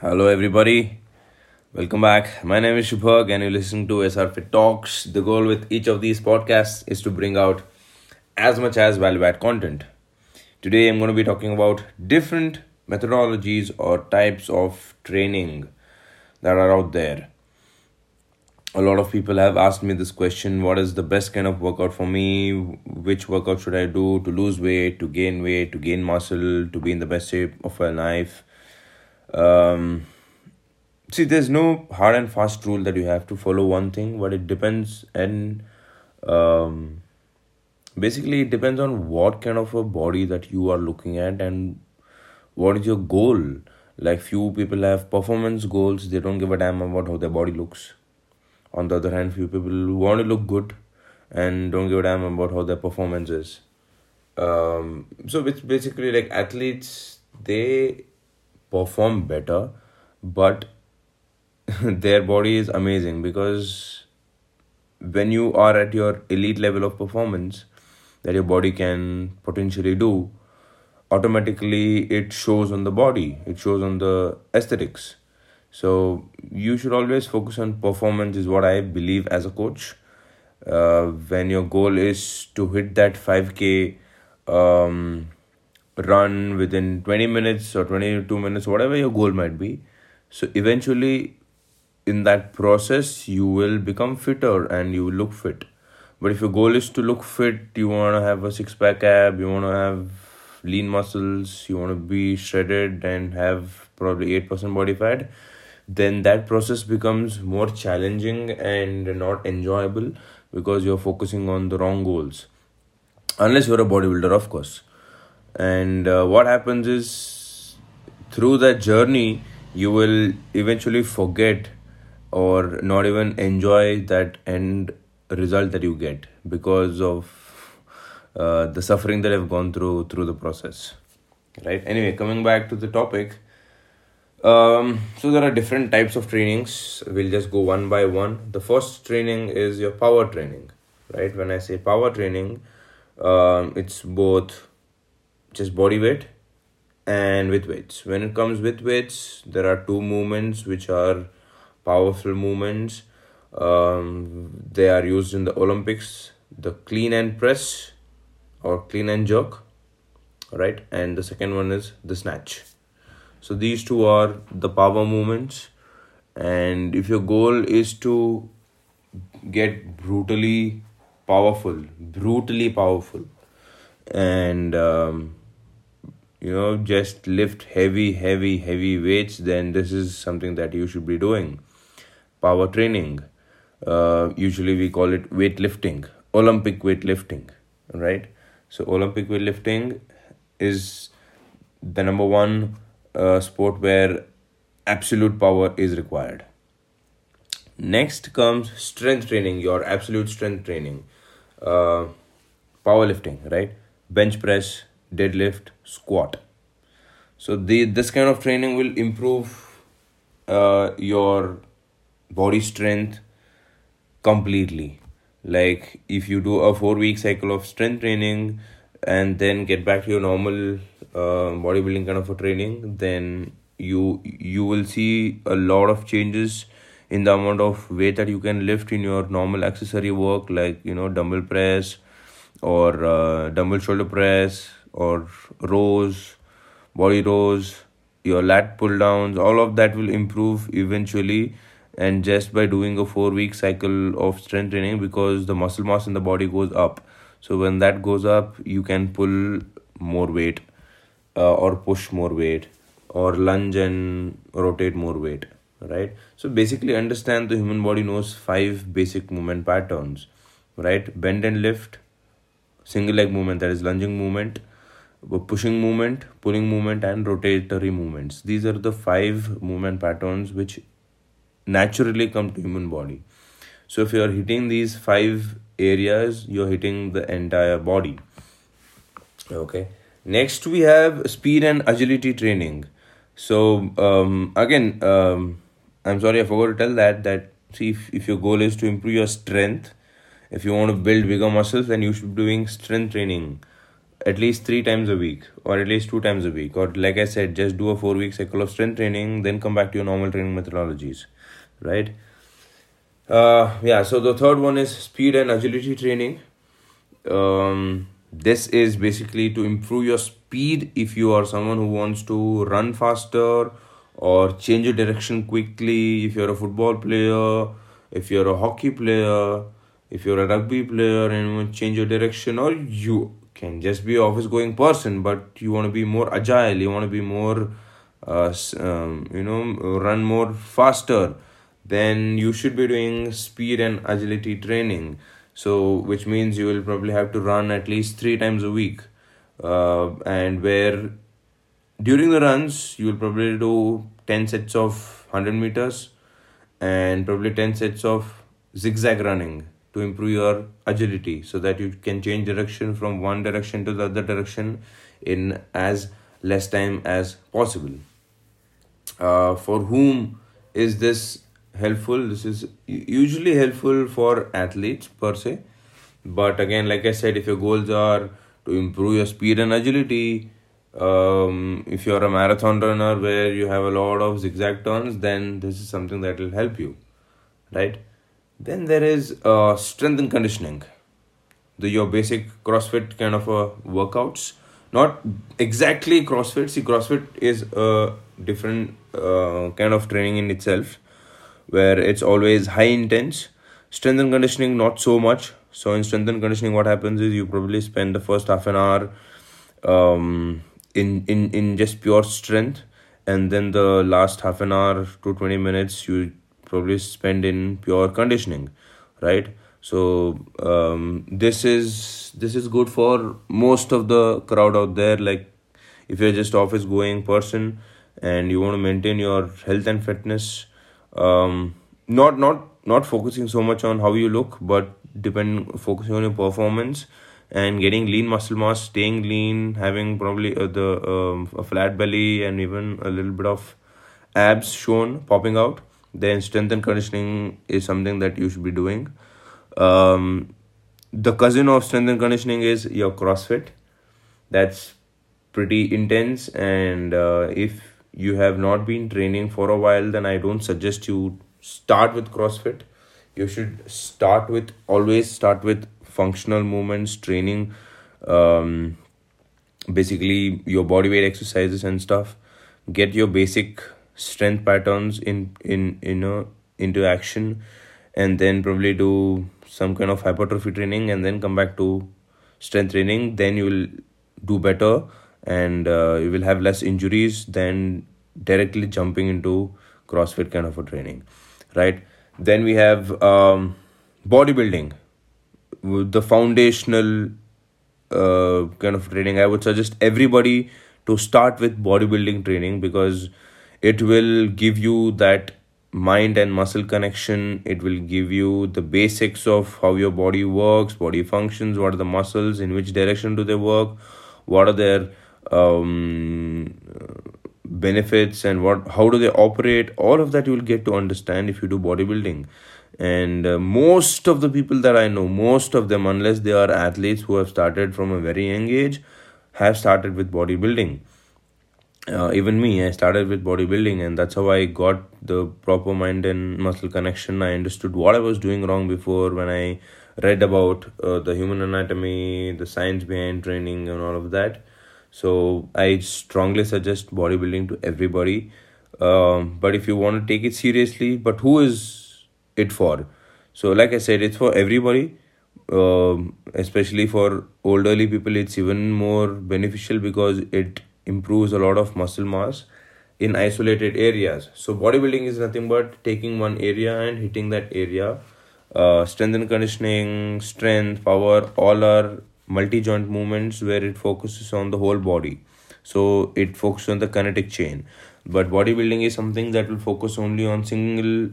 Hello, everybody. Welcome back. My name is Shubhag, and you're listening to SR Fit Talks. The goal with each of these podcasts is to bring out as much as value add content. Today, I'm going to be talking about different methodologies or types of training that are out there. A lot of people have asked me this question what is the best kind of workout for me? Which workout should I do to lose weight, to gain weight, to gain muscle, to be in the best shape of my life? Um, see, there's no hard and fast rule that you have to follow one thing, but it depends and um, basically it depends on what kind of a body that you are looking at and what is your goal. Like few people have performance goals they don't give a damn about how their body looks. On the other hand few people want to look good and don't give a damn about how their performance is. Um, so it's basically like athletes they perform better but their body is amazing because when you are at your elite level of performance that your body can potentially do automatically it shows on the body it shows on the aesthetics. So you should always focus on performance is what i believe as a coach. Uh, when your goal is to hit that 5k um, run within 20 minutes or 22 minutes whatever your goal might be so eventually in that process you will become fitter and you will look fit. But if your goal is to look fit you want to have a six pack ab you want to have lean muscles you want to be shredded and have probably 8% body fat then that process becomes more challenging and not enjoyable because you're focusing on the wrong goals. Unless you're a bodybuilder of course and uh, what happens is through that journey you will eventually forget or not even enjoy that end result that you get because of uh, the suffering that I've gone through through the process. Right. Anyway, coming back to the topic. Um, so there are different types of trainings. We'll just go one by one. The first training is your power training. Right. When I say power training, um, it's both just body weight and with weights. When it comes with weights, there are two movements which are powerful movements. Um, they are used in the Olympics the clean and press or clean and jerk, right? And the second one is the snatch. So these two are the power movements. And if your goal is to get brutally powerful, brutally powerful, and um, you know just lift heavy heavy heavy weights then this is something that you should be doing. Power training uh, usually we call it weightlifting olympic weightlifting right? So olympic weightlifting is the number one uh, sport where absolute power is required. Next comes strength training your absolute strength training. Uh, powerlifting right? Bench press deadlift squat. So the this kind of training will improve uh, your body strength completely. Like if you do a 4 week cycle of strength training and then get back to your normal uh, bodybuilding kind of a training then you you will see a lot of changes in the amount of weight that you can lift in your normal accessory work like you know dumbbell press or uh, dumbbell shoulder press or rows, body rows, your lat pull downs, all of that will improve eventually. And just by doing a four week cycle of strength training, because the muscle mass in the body goes up. So when that goes up, you can pull more weight uh, or push more weight or lunge and rotate more weight right so basically understand the human body knows five basic movement patterns right bend and lift single leg movement that is lunging movement pushing movement, pulling movement, and rotatory movements. These are the five movement patterns which naturally come to human body. So if you are hitting these five areas, you're hitting the entire body. Okay. Next we have speed and agility training. So um, again, um, I'm sorry I forgot to tell that that see if, if your goal is to improve your strength, if you want to build bigger muscles, then you should be doing strength training at least three times a week or at least two times a week or like i said just do a four week cycle of strength training then come back to your normal training methodologies right? Uh yeah so the third one is speed and agility training. Um this is basically to improve your speed if you are someone who wants to run faster or change your direction quickly if you're a football player if you're a hockey player if you're a rugby player and you want to change your direction or you can just be office going person but you want to be more agile you want to be more uh, um, you know run more faster then you should be doing speed and agility training. So which means you will probably have to run at least three times a week uh, and where during the runs you will probably do 10 sets of 100 meters and probably 10 sets of zigzag running to improve your agility so that you can change direction from one direction to the other direction in as less time as possible. Uh, for whom is this helpful? This is usually helpful for athletes per se. But again like i said if your goals are to improve your speed and agility um, if you're a marathon runner where you have a lot of zigzag turns then this is something that will help you right then there is uh, strength and conditioning. The your basic crossfit kind of uh, workouts. Not exactly crossfit. See crossfit is a different uh, kind of training in itself where it's always high intense. Strength and conditioning not so much. So in strength and conditioning what happens is you probably spend the first half an hour um, in, in, in just pure strength. And then the last half an hour to 20 minutes you probably spend in pure conditioning right? So um, this is this is good for most of the crowd out there. Like if you're just office going person and you want to maintain your health and fitness um, not not not focusing so much on how you look but depend focusing on your performance and getting lean muscle mass staying lean having probably uh, the um, a flat belly and even a little bit of abs shown popping out then strength and conditioning is something that you should be doing. Um, the cousin of strength and conditioning is your crossfit. That's pretty intense and uh, if you have not been training for a while then i don't suggest you start with crossfit. You should start with always start with functional movements training um, basically your body weight exercises and stuff. Get your basic strength patterns in in you know into action and then probably do some kind of hypertrophy training and then come back to strength training then you will do better and uh, you will have less injuries than directly jumping into crossfit kind of a training right? Then we have um, bodybuilding. The foundational uh, kind of training i would suggest everybody to start with bodybuilding training because it will give you that mind and muscle connection. It will give you the basics of how your body works body functions what are the muscles in which direction do they work what are their um, benefits and what how do they operate. All of that you will get to understand if you do bodybuilding. And uh, most of the people that i know most of them unless they are athletes who have started from a very young age have started with bodybuilding uh, even me i started with bodybuilding and that's how i got the proper mind and muscle connection. I understood what i was doing wrong before when i read about uh, the human anatomy the science behind training and all of that. So i strongly suggest bodybuilding to everybody. Um, but if you want to take it seriously but who is it for? So like i said it's for everybody. Um, especially for elderly people it's even more beneficial because it improves a lot of muscle mass in isolated areas. So bodybuilding is nothing but taking one area and hitting that area. Uh, strength and conditioning, strength, power, all are multi joint movements where it focuses on the whole body. So it focuses on the kinetic chain. But bodybuilding is something that will focus only on single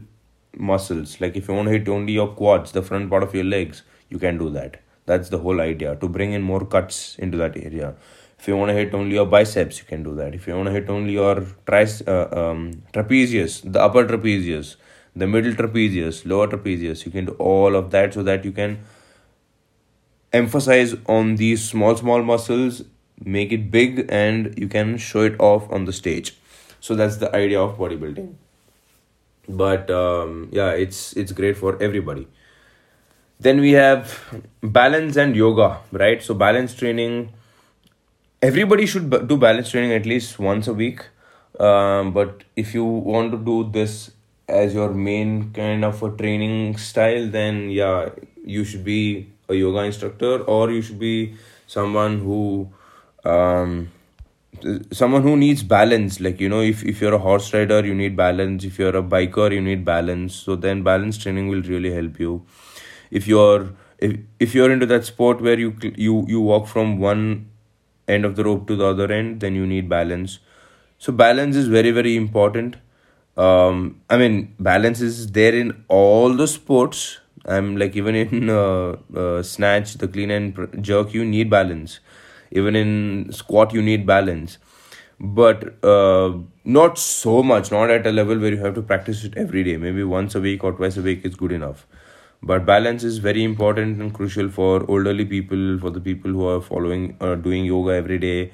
muscles. Like if you want to hit only your quads, the front part of your legs, you can do that. That's the whole idea to bring in more cuts into that area if you want to hit only your biceps you can do that. If you want to hit only your trice, uh, um, trapezius the upper trapezius the middle trapezius lower trapezius you can do all of that so that you can emphasize on these small small muscles make it big and you can show it off on the stage. So that's the idea of bodybuilding. But um, yeah it's it's great for everybody. Then we have balance and yoga right? So balance training everybody should do balance training at least once a week. Um, but if you want to do this as your main kind of a training style then yeah you should be a yoga instructor or you should be someone who um, someone who needs balance. Like you know if, if you're a horse rider you need balance. If you're a biker you need balance. So then balance training will really help you. If you're if, if you're into that sport where you you you walk from one end of the rope to the other end then you need balance. So balance is very very important. Um i mean balance is there in all the sports. I'm like even in uh, uh, snatch the clean and jerk you need balance. Even in squat you need balance. But uh, not so much not at a level where you have to practice it every day. Maybe once a week or twice a week is good enough but balance is very important and crucial for elderly people for the people who are following or uh, doing yoga every day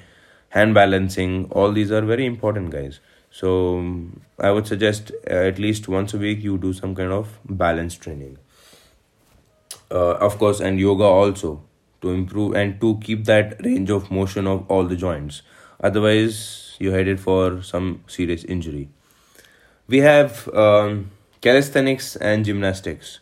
hand balancing all these are very important guys. So i would suggest uh, at least once a week you do some kind of balance training. Uh, of course and yoga also to improve and to keep that range of motion of all the joints. Otherwise you're headed for some serious injury. We have um, calisthenics and gymnastics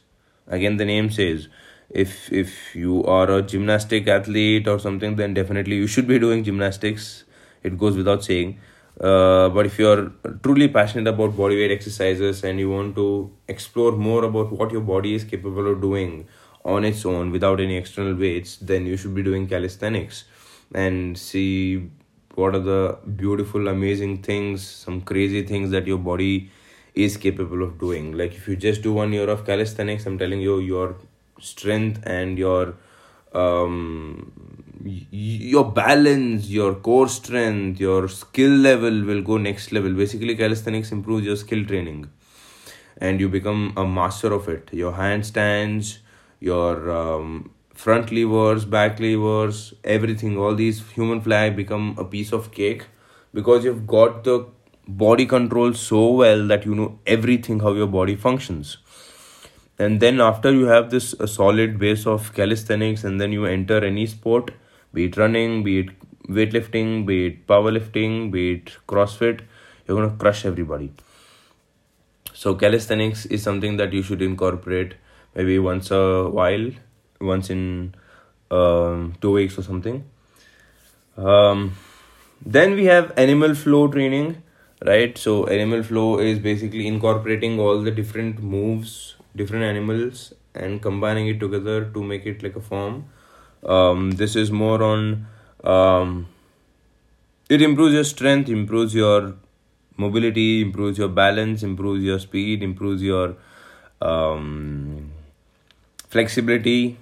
again the name says if if you are a gymnastic athlete or something then definitely you should be doing gymnastics. It goes without saying. Uh, but if you're truly passionate about bodyweight exercises and you want to explore more about what your body is capable of doing on its own without any external weights, then you should be doing calisthenics. And see what are the beautiful, amazing things, some crazy things that your body is capable of doing. Like if you just do one year of calisthenics, I'm telling you, your strength and your um your balance your core strength your skill level will go next level basically calisthenics improves your skill training and you become a master of it your handstands your um, front levers, back levers, everything, all these human fly become a piece of cake because you've got the body control so well that you know everything how your body functions. And then after you have this a solid base of calisthenics, and then you enter any sport, be it running, be it weightlifting, be it powerlifting, be it CrossFit, you're gonna crush everybody. So calisthenics is something that you should incorporate maybe once a while, once in um, two weeks or something. Um, then we have animal flow training, right? So animal flow is basically incorporating all the different moves, different animals, and combining it together to make it like a form. Um, this is more on um, it improves your strength, improves your mobility, improves your balance, improves your speed, improves your um, flexibility,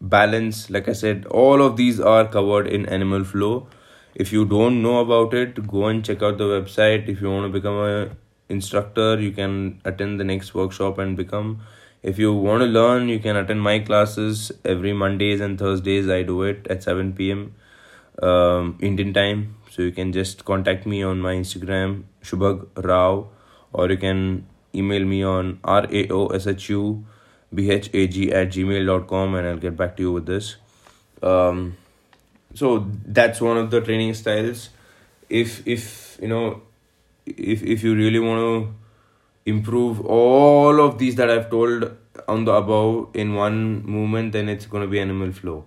balance. Like I said, all of these are covered in Animal Flow. If you don't know about it, go and check out the website. If you want to become a instructor, you can attend the next workshop and become. If you want to learn, you can attend my classes every Mondays and Thursdays. I do it at 7 p.m. Um, Indian time. So you can just contact me on my Instagram, Shubhag Rao, or you can email me on raoshu bhag at gmail.com and I'll get back to you with this. Um, so that's one of the training styles. If if you know if if you really want to improve all of these that I've told on the above in one movement, then it's going to be animal flow.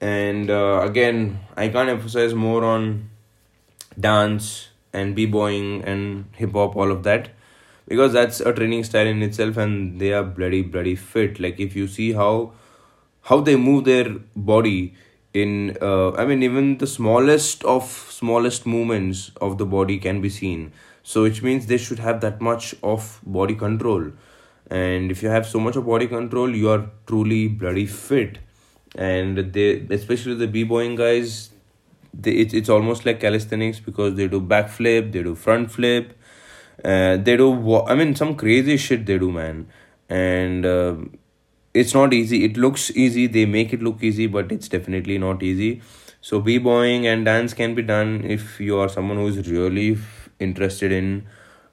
And uh, again, I can't emphasize more on dance and b-boying and hip hop, all of that because that's a training style in itself and they are bloody bloody fit like if you see how how they move their body in uh, i mean even the smallest of smallest movements of the body can be seen. So which means they should have that much of body control. And if you have so much of body control you are truly bloody fit. And they especially the b-boying guys they, it, it's almost like calisthenics because they do backflip they do front flip. Uh, they do i mean some crazy shit they do man. And uh, it's not easy. It looks easy. They make it look easy but it's definitely not easy. So b-boying and dance can be done if you are someone who is really f- interested in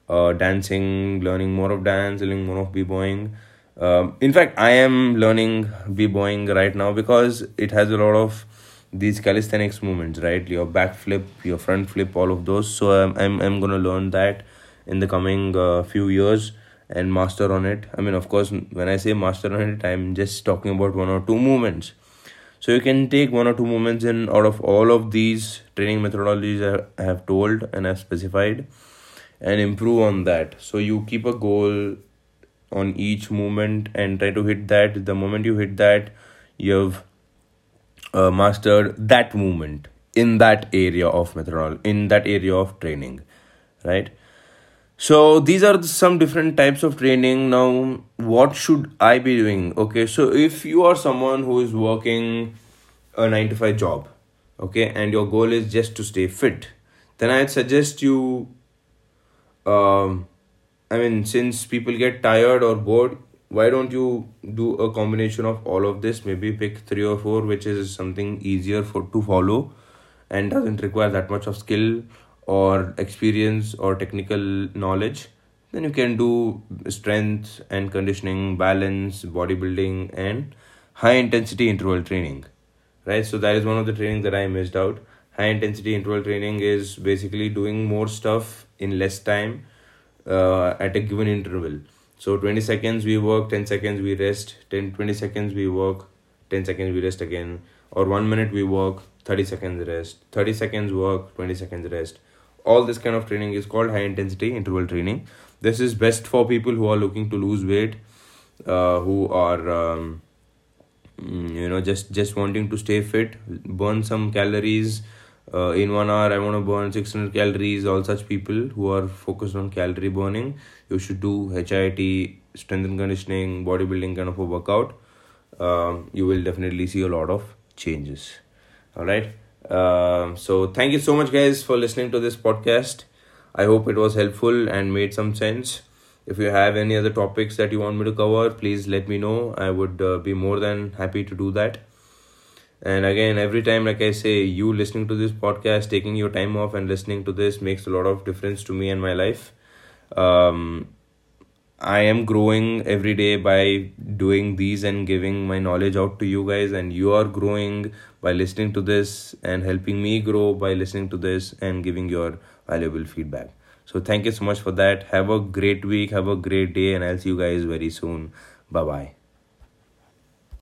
uh, dancing learning more of dance learning more of b-boying. Um, in fact i am learning b-boying right now because it has a lot of these calisthenics movements right? Your back flip your front flip all of those. So i'm i'm, I'm going to learn that in the coming uh, few years and master on it. I mean of course when i say master on it i'm just talking about one or two movements. So you can take one or two movements in out of all of these training methodologies i have told and i've specified and improve on that. So you keep a goal on each movement and try to hit that. The moment you hit that you've uh, mastered that movement in that area of methodology in that area of training right so these are some different types of training. Now what should i be doing? Okay so if you are someone who is working a 9 to 5 job okay and your goal is just to stay fit then i'd suggest you um i mean since people get tired or bored why don't you do a combination of all of this? Maybe pick three or four which is something easier for to follow and doesn't require that much of skill or experience or technical knowledge then you can do strength and conditioning balance bodybuilding and high intensity interval training right? So that is one of the training that i missed out. High intensity interval training is basically doing more stuff in less time uh, at a given interval. So 20 seconds we work 10 seconds we rest 10 20 seconds we work 10 seconds we rest again or 1 minute we work 30 seconds rest 30 seconds work 20 seconds rest all this kind of training is called high intensity interval training. This is best for people who are looking to lose weight uh, who are um, mm, you know just just wanting to stay fit burn some calories uh, in one hour i want to burn 600 calories all such people who are focused on calorie burning. You should do HIIT strength and conditioning bodybuilding kind of a workout. Um, you will definitely see a lot of changes. All right uh, so thank you so much guys for listening to this podcast. I hope it was helpful and made some sense. If you have any other topics that you want me to cover please let me know. I would uh, be more than happy to do that. And again every time like i say you listening to this podcast taking your time off and listening to this makes a lot of difference to me and my life. Um, i am growing every day by doing these and giving my knowledge out to you guys and you are growing by listening to this and helping me grow by listening to this and giving your valuable feedback. So thank you so much for that. Have a great week. Have a great day and i'll see you guys very soon. Bye bye